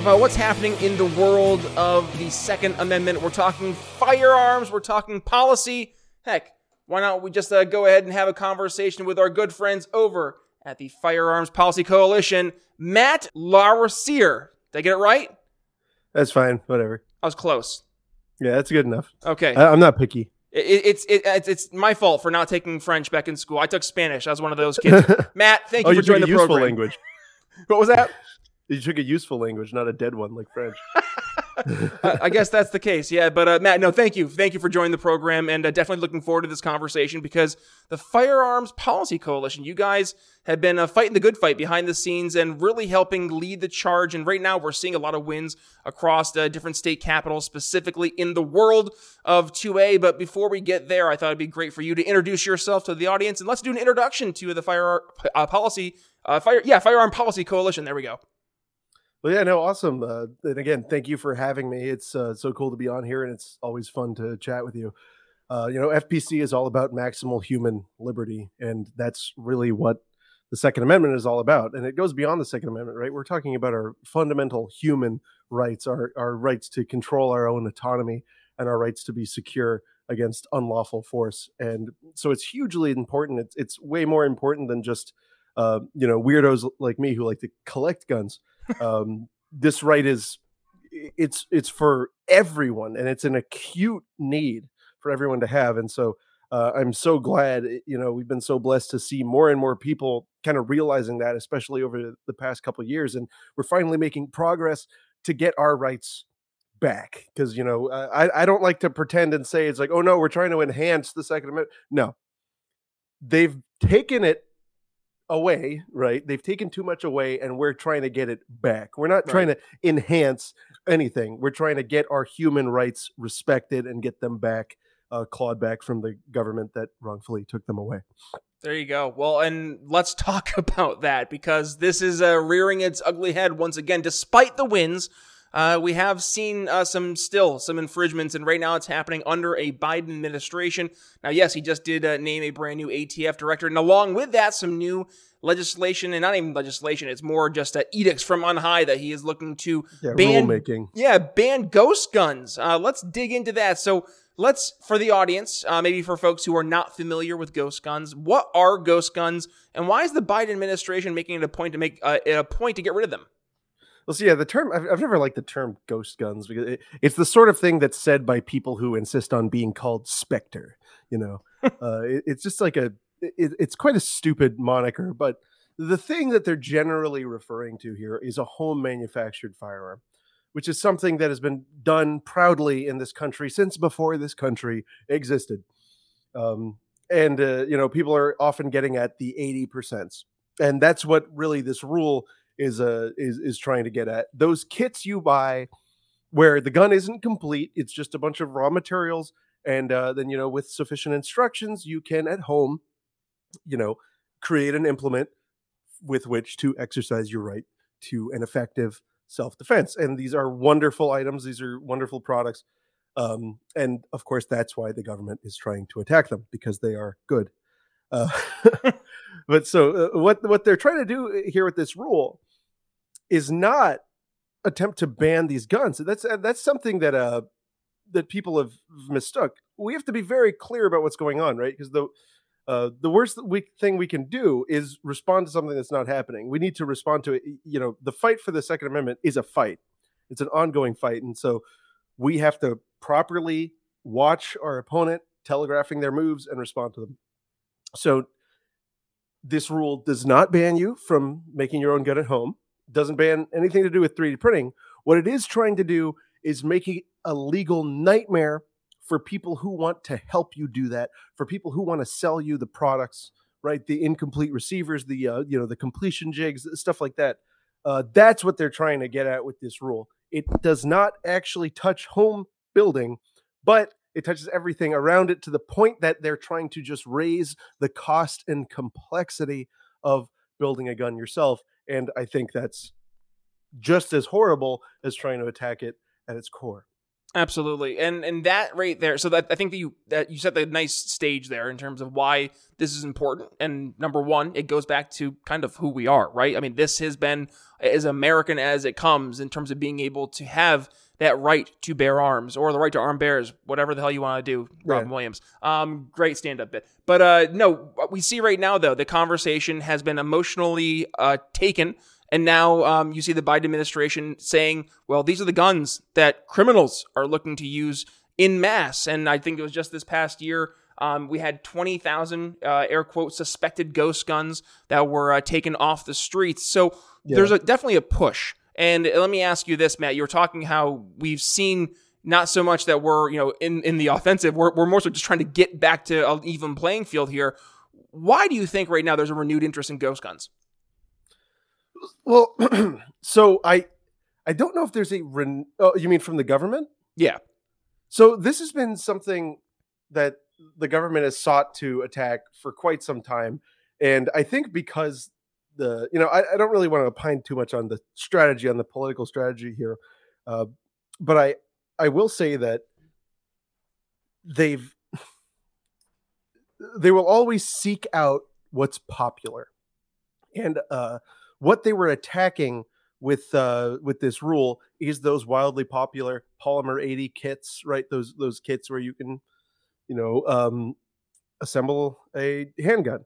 about what's happening in the world of the Second Amendment. We're talking firearms, we're talking policy. Heck, why not we just uh, go ahead and have a conversation with our good friends over at the Firearms Policy Coalition, Matt Larosiere. Did I get it right? That's fine. Whatever. I was close. Yeah, that's good enough. Okay. I, I'm not picky. It, it's it, it's it's my fault for not taking French back in school. I took Spanish. I was one of those kids. Matt, thank oh, you you for joining the useful program. language. What was that? You took a useful language, not a dead one like French. I I guess that's the case. Yeah, but uh, Matt, no, thank you, thank you for joining the program, and uh, definitely looking forward to this conversation because the Firearms Policy Coalition, you guys have been uh, fighting the good fight behind the scenes and really helping lead the charge. And right now, we're seeing a lot of wins across uh, different state capitals, specifically in the world of 2A. But before we get there, I thought it'd be great for you to introduce yourself to the audience, and let's do an introduction to the Fire uh, Policy, uh, Fire, yeah, Firearm Policy Coalition. There we go. Well, yeah, no, awesome. Uh, and again, thank you for having me. It's uh, so cool to be on here, and it's always fun to chat with you. Uh, you know, FPC is all about maximal human liberty, and that's really what the Second Amendment is all about. And it goes beyond the Second Amendment, right? We're talking about our fundamental human rights, our our rights to control our own autonomy, and our rights to be secure against unlawful force. And so it's hugely important. It's it's way more important than just uh, you know weirdos like me who like to collect guns. Um, this right is it's it's for everyone, and it's an acute need for everyone to have. And so uh, I'm so glad. You know, we've been so blessed to see more and more people kind of realizing that, especially over the past couple years, and we're finally making progress to get our rights back because you know I, I don't like to pretend and say it's like oh no we're trying to enhance the second amendment no they've taken it away right they've taken too much away and we're trying to get it back we're not trying to enhance anything we're trying to get our human rights respected and get them back uh, clawed back from the government that wrongfully took them away There you go. Well, and let's talk about that because this is uh, rearing its ugly head once again. Despite the wins, uh, we have seen uh, some still some infringements, and right now it's happening under a Biden administration. Now, yes, he just did uh, name a brand new ATF director, and along with that, some new legislation, and not even legislation; it's more just uh, edicts from on high that he is looking to yeah ban rulemaking yeah, ban ghost guns. Uh, let's dig into that. So let's, for the audience, uh, maybe for folks who are not familiar with ghost guns, what are ghost guns, and why is the Biden administration making it a point to make uh, it a point to get rid of them? Well, so yeah, the term I've, I've never liked the term ghost guns because it, it's the sort of thing that's said by people who insist on being called Spectre. You know, uh, it, it's just like a it, it's quite a stupid moniker, but the thing that they're generally referring to here is a home manufactured firearm, which is something that has been done proudly in this country since before this country existed. Um, and uh, you know, people are often getting at the eighty percent, and that's what really this rule is uh is is trying to get at. Those kits you buy where the gun isn't complete it's just a bunch of raw materials and uh, then you know with sufficient instructions you can at home you know create an implement with which to exercise your right to an effective self-defense. And these are wonderful items these are wonderful products um, and of course that's why the government is trying to attack them because they are good. Uh, but so uh, what what they're trying to do here with this rule is not attempt to ban these guns. That's uh, that's something that uh that people have mistook. We have to be very clear about what's going on, right? Because the uh, the worst we, thing we can do is respond to something that's not happening. We need to respond to it. You know, the fight for the Second Amendment is a fight. It's an ongoing fight, and so we have to properly watch our opponent telegraphing their moves and respond to them. So this rule does not ban you from making your own gun at home doesn't ban anything to do with 3D printing. What it is trying to do is make it a legal nightmare for people who want to help you do that, for people who want to sell you the products, right? The incomplete receivers, the uh, you know the completion jigs, stuff like that. Uh, that's what they're trying to get at with this rule. It does not actually touch home building, but it touches everything around it to the point that they're trying to just raise the cost and complexity of building a gun yourself. And I think that's just as horrible as trying to attack it at its core. Absolutely, and and that right there. So that I think that you that you set the nice stage there in terms of why this is important. And number one, it goes back to kind of who we are, right? I mean, this has been as American as it comes in terms of being able to have that right to bear arms or the right to arm bears, whatever the hell you want to do, Robin right. Williams. Um, great stand up bit. But uh, no, what we see right now, though, the conversation has been emotionally uh, taken. And now um, you see the Biden administration saying, well, these are the guns that criminals are looking to use in mass. And I think it was just this past year. Um, we had 20,000 uh, air quote suspected ghost guns that were uh, taken off the streets. So yeah. there's a, definitely a push. And let me ask you this, Matt. You were talking how we've seen not so much that we're, you know, in, in the offensive. We're, we're more so just trying to get back to an even playing field here. Why do you think right now there's a renewed interest in ghost guns? Well, so I I don't know if there's a ren- oh, you mean from the government? Yeah. So this has been something that the government has sought to attack for quite some time. And I think because the you know I, I, don't really want to opine too much on the strategy on the political strategy here, uh, but I I will say that they've they will always seek out what's popular, and uh, what they were attacking with uh, with this rule is those wildly popular Polymer80 kits, right? Those those kits where you can you know um, assemble a handgun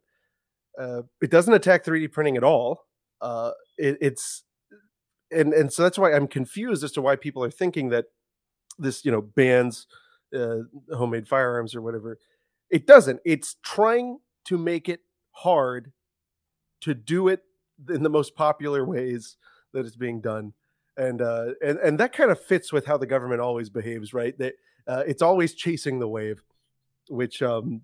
uh, it doesn't attack 3D printing at all. Uh, it, it's and and so that's why I'm confused as to why people are thinking that this you know bans uh, homemade firearms or whatever. It doesn't. It's trying to make it hard to do it in the most popular ways that it's being done, and uh, and and that kind of fits with how the government always behaves, right? That uh, it's always chasing the wave, which um,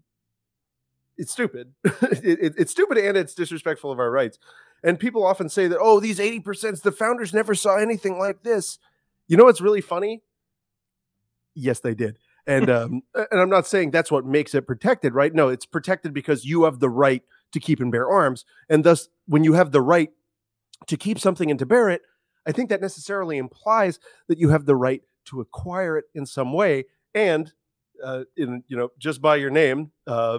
it's stupid. it, it, it's stupid and it's disrespectful of our rights. And people often say that, oh, these 80%, the founders never saw anything like this. You know what's really funny? Yes, they did. And um, and I'm not saying that's what makes it protected, right? No, it's protected because you have the right to keep and bear arms. And thus, when you have the right to keep something and to bear it, I think that necessarily implies that you have the right to acquire it in some way. And uh, in you know, just by your name, uh,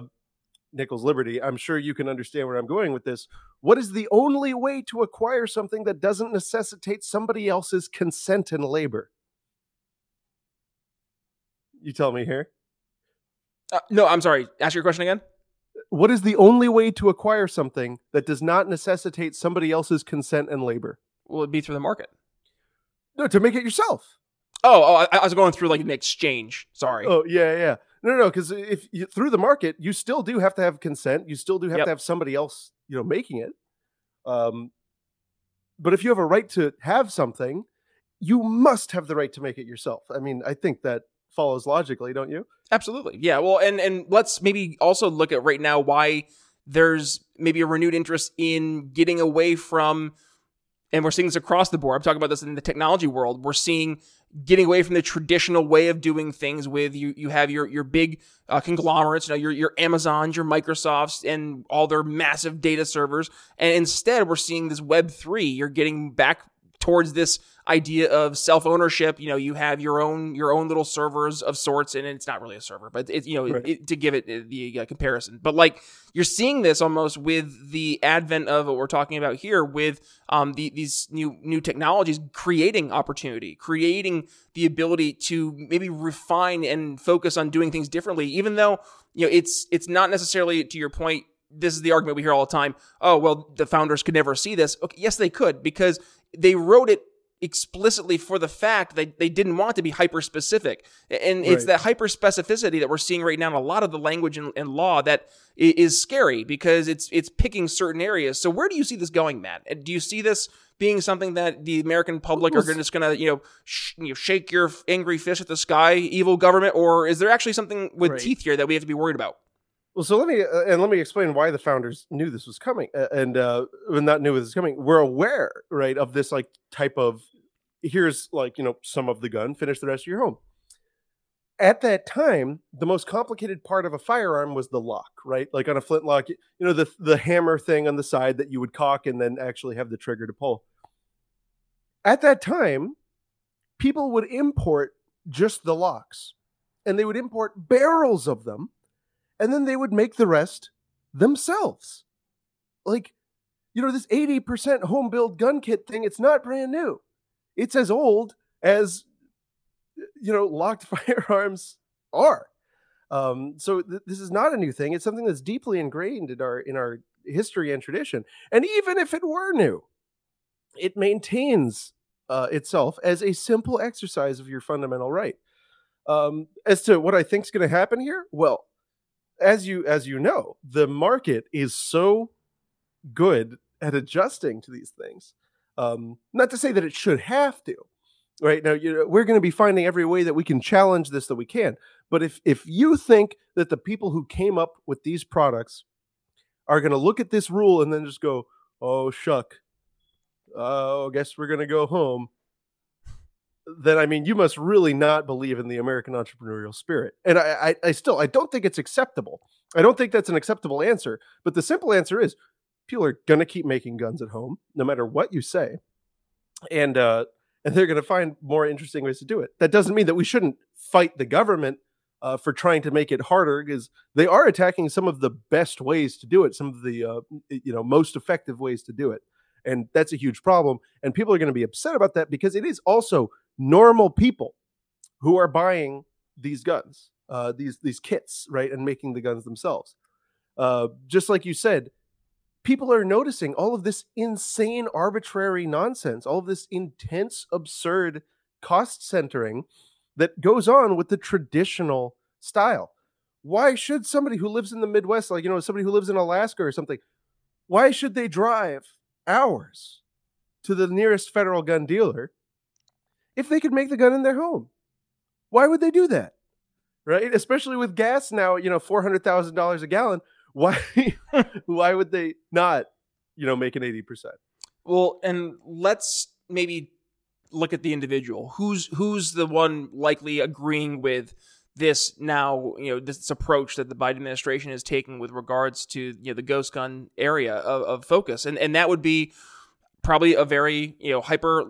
Nichols Liberty, I'm sure you can understand where I'm going with this. What is the only way to acquire something that doesn't necessitate somebody else's consent and labor? You tell me here. Uh, no, I'm sorry. Ask your question again. What is the only way to acquire something that does not necessitate somebody else's consent and labor? Will it be through the market? No, to make it yourself. Oh, oh I, I was going through like an exchange. Sorry. Oh, yeah, yeah. No, no, no, because if you, through the market, you still do have to have consent. You still do have yep. to have somebody else, you know, making it. Um, but if you have a right to have something, you must have the right to make it yourself. I mean, I think that follows logically, don't you? Absolutely. Yeah. Well, and and let's maybe also look at right now why there's maybe a renewed interest in getting away from and we're seeing this across the board. I'm talking about this in the technology world. We're seeing getting away from the traditional way of doing things with you you have your your big uh, conglomerates you know your your Amazons your Microsofts and all their massive data servers. And instead we're seeing this web 3 you're getting back towards this idea of self ownership. You know, you have your own your own little servers of sorts, and it's not really a server, but it's you know right. it, to give it uh, the uh, comparison. But like you're seeing this almost with the advent of what we're talking about here, with um the, these new new technologies creating opportunity, creating the ability to maybe refine and focus on doing things differently, even though you know it's it's not necessarily to your point this is the argument we hear all the time. Oh, well, the founders could never see this. Okay, yes, they could because they wrote it explicitly for the fact that they didn't want to be hyper specific. And right. it's that hyper specificity that we're seeing right now in a lot of the language and, and, law that is scary because it's it's picking certain areas. So where do you see this going, Matt? Do you see this being something that the American public are just going to, you know, sh- you know, shake your angry fist at the sky, evil government, or is there actually something with right. teeth here that we have to be worried about? Well, so let me uh, and let me explain why the founders knew this was coming, uh, and uh, not knew this was coming. We're aware, right, of this like type of here's like you know some of the gun, finish the rest of your home. at that time, the most complicated part of a firearm was the lock, right? Like on a flintlock, you know, the the hammer thing on the side that you would cock and then actually have the trigger to pull. At that time, people would import just the locks and they would import barrels of them and then they would make the rest themselves. Like, you know, this 80% home build gun kit thing, it's not brand new. It's as old as you know locked firearms are. Um, so th- this is not a new thing. It's something that's deeply ingrained in our in our history and tradition. And even if it were new, it maintains uh, itself as a simple exercise of your fundamental right. Um, as to what I think is going to happen here, well, as you as you know, the market is so good at adjusting to these things. Um, not to say that it should have to, right? Now you know, we're going to be finding every way that we can challenge this that we can but if if you think that the people who came up with these products are going to look at this rule and then just go oh shuck. Oh I guess we're going to go home then i mean you must really not believe in the american entrepreneurial spirit. And I, I i still i don't think it's acceptable. I don't think that's an acceptable answer but the simple answer is people are going to keep making guns at home no matter what you say and uh and they're going to find more interesting ways to do it. That doesn't mean that we shouldn't fight the government uh, for trying to make it harder, because they are attacking some of the best ways to do it, some of the uh, you know most effective ways to do it, and that's a huge problem. And people are going to be upset about that because it is also normal people who are buying these guns, uh, these these kits, right, and making the guns themselves. Uh, just like you said, people are noticing all of this insane arbitrary nonsense, all of this intense, absurd cost centering that goes on with the traditional style. Why should somebody who lives in the Midwest, like, you know, somebody who lives in Alaska or something, why should they drive hours to the nearest federal gun dealer if they could make the gun in their home? Why would they do that? Right? Especially with gas now, you know, $400,000 a gallon why why would they not you know make an 80% well and let's maybe look at the individual. Who's who's the one likely agreeing with this now you know this approach that the Biden administration is taking with regards to you know the ghost gun area of, of focus? And and that would be probably a very you know hyper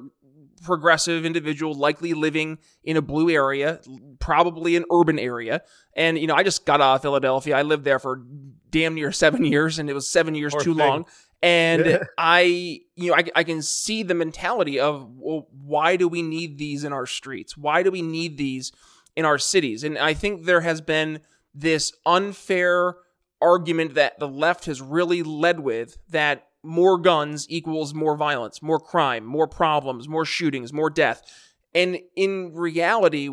progressive individual, likely living in a blue area, probably an urban area. And, you know, I just got out of Philadelphia. I lived there for damn near seven years, and it was seven years Poor too thing. long. And I, you know, I, I can see the mentality of, well, why do we need these in our streets? Why do we need these in our cities? And I think there has been this unfair argument that the left has really led with that more guns equals more violence, more crime, more problems, more shootings, more death. And in reality,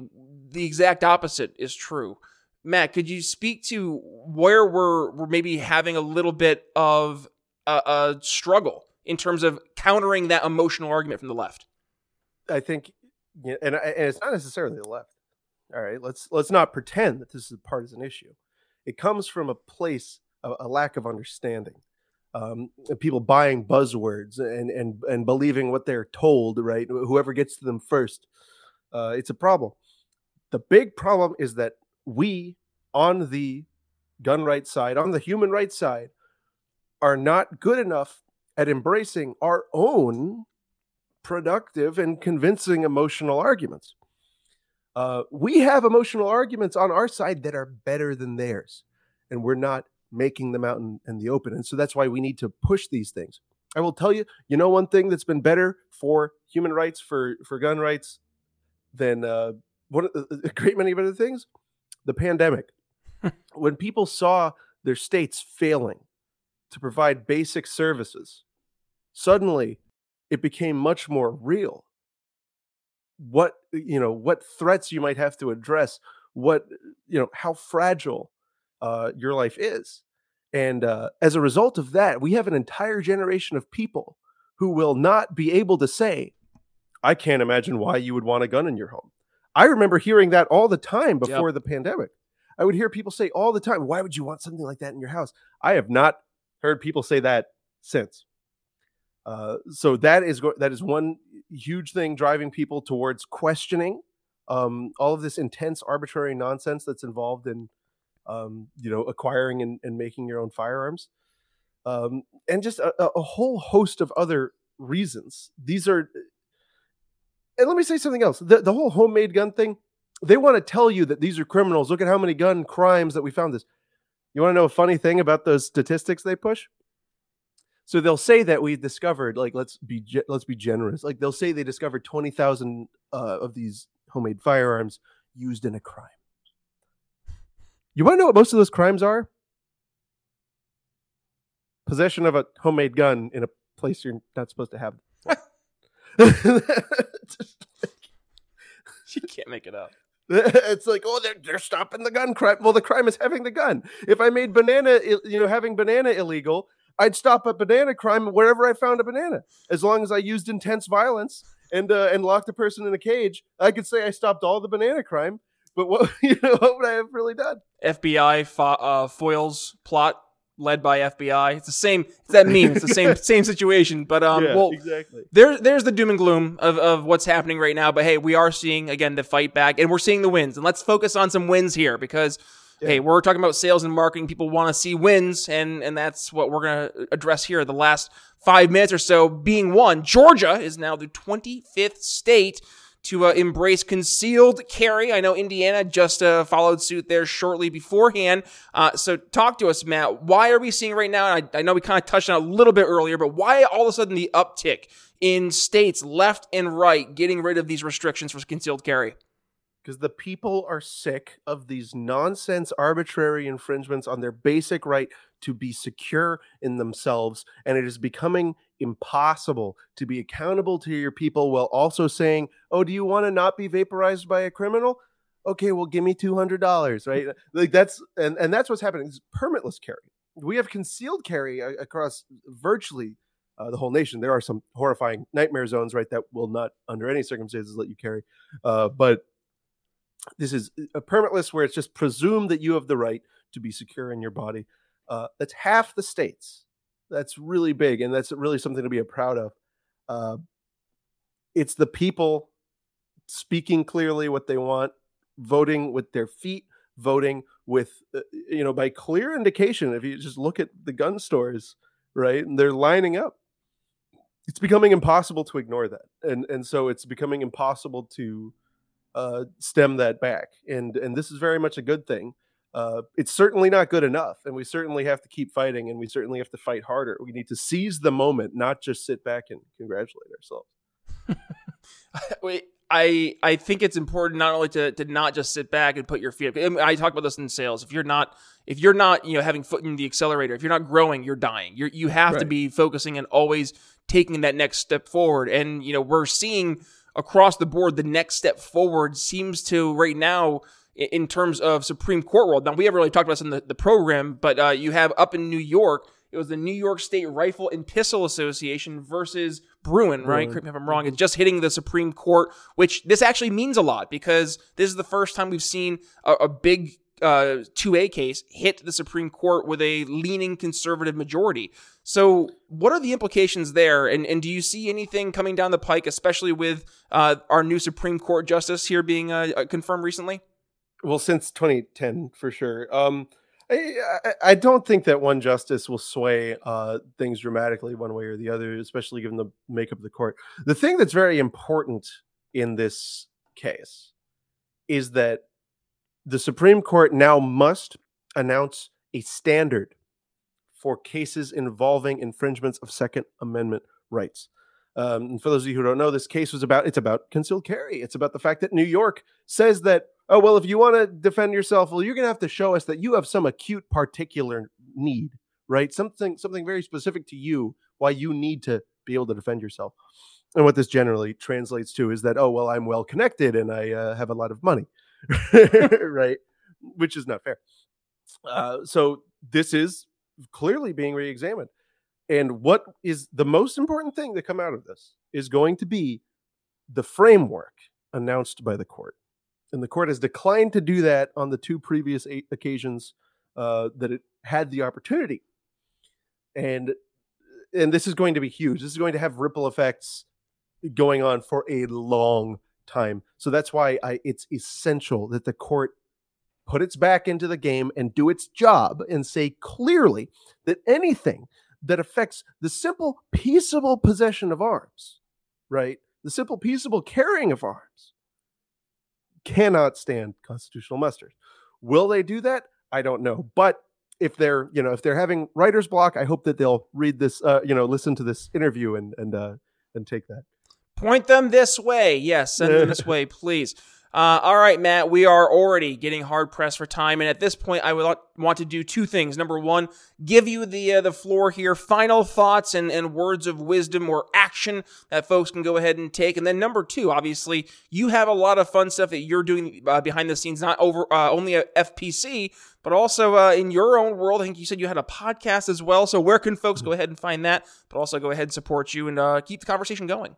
the exact opposite is true. Matt, could you speak to where we're, we're maybe having a little bit of a, a struggle in terms of countering that emotional argument from the left? I think, and, and it's not necessarily the left. All right, let's let's not pretend that this is a partisan issue. It comes from a place, a, a lack of understanding um, people buying buzzwords and and and believing what they're told. Right, whoever gets to them first, uh, it's a problem. The big problem is that we on the gun rights side, on the human rights side, are not good enough at embracing our own productive and convincing emotional arguments. Uh, we have emotional arguments on our side that are better than theirs, and we're not making them out in, in the open. And so that's why we need to push these things. I will tell you, you know, one thing that's been better for human rights, for for gun rights, than uh, one a great many other things, the pandemic. when people saw their states failing to provide basic services, suddenly it became much more real. What you know, what threats you might have to address, what you know, how fragile uh, your life is. And uh, as a result of that, we have an entire generation of people who will not be able to say, I can't imagine why you would want a gun in your home. I remember hearing that all the time before yep. the pandemic. I would hear people say all the time, Why would you want something like that in your house? I have not heard people say that since. Uh, so that is go- that is one huge thing driving people towards questioning um, all of this intense arbitrary nonsense that's involved in um, you know acquiring and, and making your own firearms. Um, and just a, a whole host of other reasons. These are and let me say something else. The, the whole homemade gun thing they want to tell you that these are criminals. Look at how many gun crimes that we found this. You want to know a funny thing about those statistics they push? So they'll say that we discovered like let's be ge- let's be generous. Like they'll say they discovered 20,000 uh, of these homemade firearms used in a crime you want to know what most of those crimes are possession of a homemade gun in a place you're not supposed to have she can't make it up. it's like, oh, they're, they're stopping the gun crime. Well, the crime is having the gun. If I made banana, you know, having banana illegal, I'd stop a banana crime wherever I found a banana. As long as I used intense violence and uh, and locked a person in a cage, I could say I stopped all the banana crime. But what you know, what would I have really done? FBI fo- uh, foils plot led by FBI. It's the same. It's that meme. It's the same same situation. But um, yeah, well, exactly. There's there's the doom and gloom of, of what's happening right now. But hey, we are seeing again the fight back, and we're seeing the wins. And let's focus on some wins here because. Yeah. Hey, we're talking about sales and marketing. People want to see wins, and and that's what we're going to address here. The last five minutes or so being one. Georgia is now the 25th state to uh, embrace concealed carry. I know Indiana just uh, followed suit there shortly beforehand. Uh, so talk to us, Matt. Why are we seeing right now? I, I know we kind of touched on a little bit earlier, but why all of a sudden the uptick in states left and right getting rid of these restrictions for concealed carry? because the people are sick of these nonsense arbitrary infringements on their basic right to be secure in themselves and it is becoming impossible to be accountable to your people while also saying oh do you want to not be vaporized by a criminal okay well give me $200 right like that's and, and that's what's happening it's permitless carry we have concealed carry across virtually uh, the whole nation. There are some horrifying nightmare zones, right, that will not, under any circumstances, let you carry. Uh, but this is a permitless where it's just presumed that you have the right to be secure in your body. Uh, that's half the states. That's really big, and that's really something to be proud of. Uh, it's the people speaking clearly what they want, voting with their feet, voting with, uh, you know, by clear indication. If you just look at the gun stores, right, and they're lining up. It's becoming impossible to ignore that, and and so it's becoming impossible to uh, stem that back. And and this is very much a good thing. Uh, it's certainly not good enough, and we certainly have to keep fighting, and we certainly have to fight harder. We need to seize the moment, not just sit back and congratulate ourselves. Wait, I I think it's important not only to to not just sit back and put your feet. Up. I talk about this in sales. If you're not if you're not you know having foot in the accelerator, if you're not growing, you're dying. You you have right. to be focusing and always taking that next step forward. And you know we're seeing across the board, the next step forward seems to right now in terms of Supreme Court world. Now we haven't really talked about this in the, the program, but uh, you have up in New York, it was the New York State Rifle and Pistol Association versus Bruen, right? Correct me if I'm wrong. It's just hitting the Supreme Court, which this actually means a lot because this is the first time we've seen a, a big uh, 2A case hit the Supreme Court with a leaning conservative majority. So, what are the implications there? And, and do you see anything coming down the pike, especially with uh, our new Supreme Court justice here being uh, uh confirmed recently? Well, since 2010, for sure. Um, I, I, don't think that one justice will sway uh, things dramatically one way or the other, especially given the makeup of the court. The thing that's very important in this case is that the Supreme Court now must announce a standard for cases involving infringements of Second Amendment rights. Um, and for those of you who don't know, this case was about it's about concealed carry. It's about the fact that New York says that oh well, if you want to defend yourself, well, you're going to have to show us that you have some acute particular need, right? Something something very specific to you why you need to be able to defend yourself. And what this generally translates to is that oh well, I'm well connected and I uh, have a lot of money. right? Which is not fair. Uh, so this is clearly being re-examined. And what is the most important thing to come out of this is going to be the framework announced by the court. And the court has declined to do that on the two previous occasions uh, that it had the opportunity. And and this is going to be huge. This is going to have ripple effects going on for a long time. So that's why I, it's essential that the court put its back into the game and do its job and say clearly that anything that affects the simple, peaceable possession of arms, right? The simple, peaceable carrying of arms cannot stand constitutional muster. Will they do that? I don't know. But if they're, you know, if they're having writer's block, I hope that they'll read this, uh, you know, listen to this interview and and uh, and take that. Point them this way. Yes, send them this way, please. Uh, all right, Matt, we are already getting hard pressed for time, and at this point, I would want to do two things. Number one, give you the uh, the floor here, final thoughts and, and words of wisdom or action that folks can go ahead and take, and then number two, obviously, you have a lot of fun stuff that you're doing uh, behind the scenes, not over uh, only at FPC, but also uh, in your own world. I think you said you had a podcast as well. So where can folks go ahead and find that, but also go ahead and support you and uh, keep the conversation going?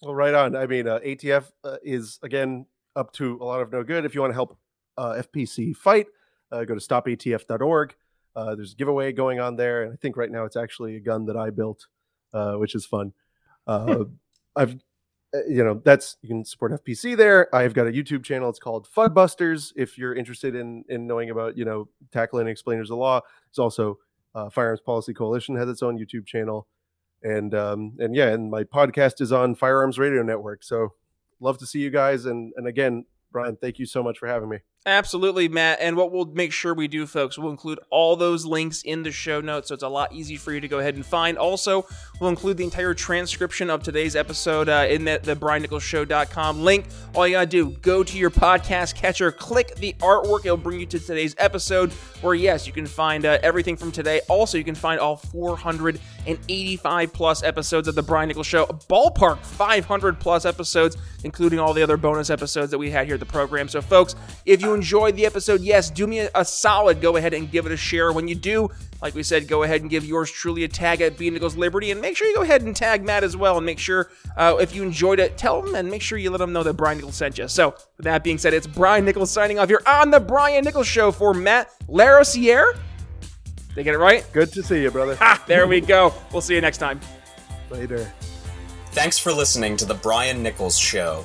Well, right on. I mean, ATF is again up to a lot of no good. If you want to help uh, FPC fight, uh, go to stopatf.org. Uh, there's a giveaway going on there, and I think right now it's actually a gun that I built, uh, which is fun. Uh, I've, uh, you know, that's you can support FPC there. I've got a YouTube channel. It's called Busters. If you're interested in in knowing about you know tackling explainers of law, it's also Firearms Policy Coalition has its own YouTube channel, and um, and yeah, and my podcast is on Firearms Radio Network. So love to see you guys. And and again, Brian, thank you so much for having me. Absolutely, Matt. And what we'll make sure we do, folks, we'll include all those links in the show notes, so it's a lot easier for you to go ahead and find. Also, we'll include the entire transcription of today's episode uh, in the, the BrianNicholsShow.com link. All you gotta do, go to your podcast catcher, click the artwork, it'll bring you to today's episode, where yes, you can find uh, everything from today. Also, you can find all 485 plus episodes of the Brian Nichols Show, ballpark 500 plus episodes, including all the other bonus episodes that we had here at the program. So, folks, if you enjoyed the episode, yes, do me a, a, solid. Go ahead and give it a share. When you do, like we said, go ahead and give yours truly a tag at B Nichols Liberty, and make sure you go ahead and tag Matt as well. And make sure uh, if you enjoyed it, tell him and make sure you let him know that Brian Nichols sent you. So, with that being said, it's Brian Nichols signing off here on the Brian Nichols Show for Matt Larosiere. They get it right? Good to see you, brother. Ha, there we go. We'll see you next time. Later. Thanks for listening to the Brian Nichols Show.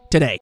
today.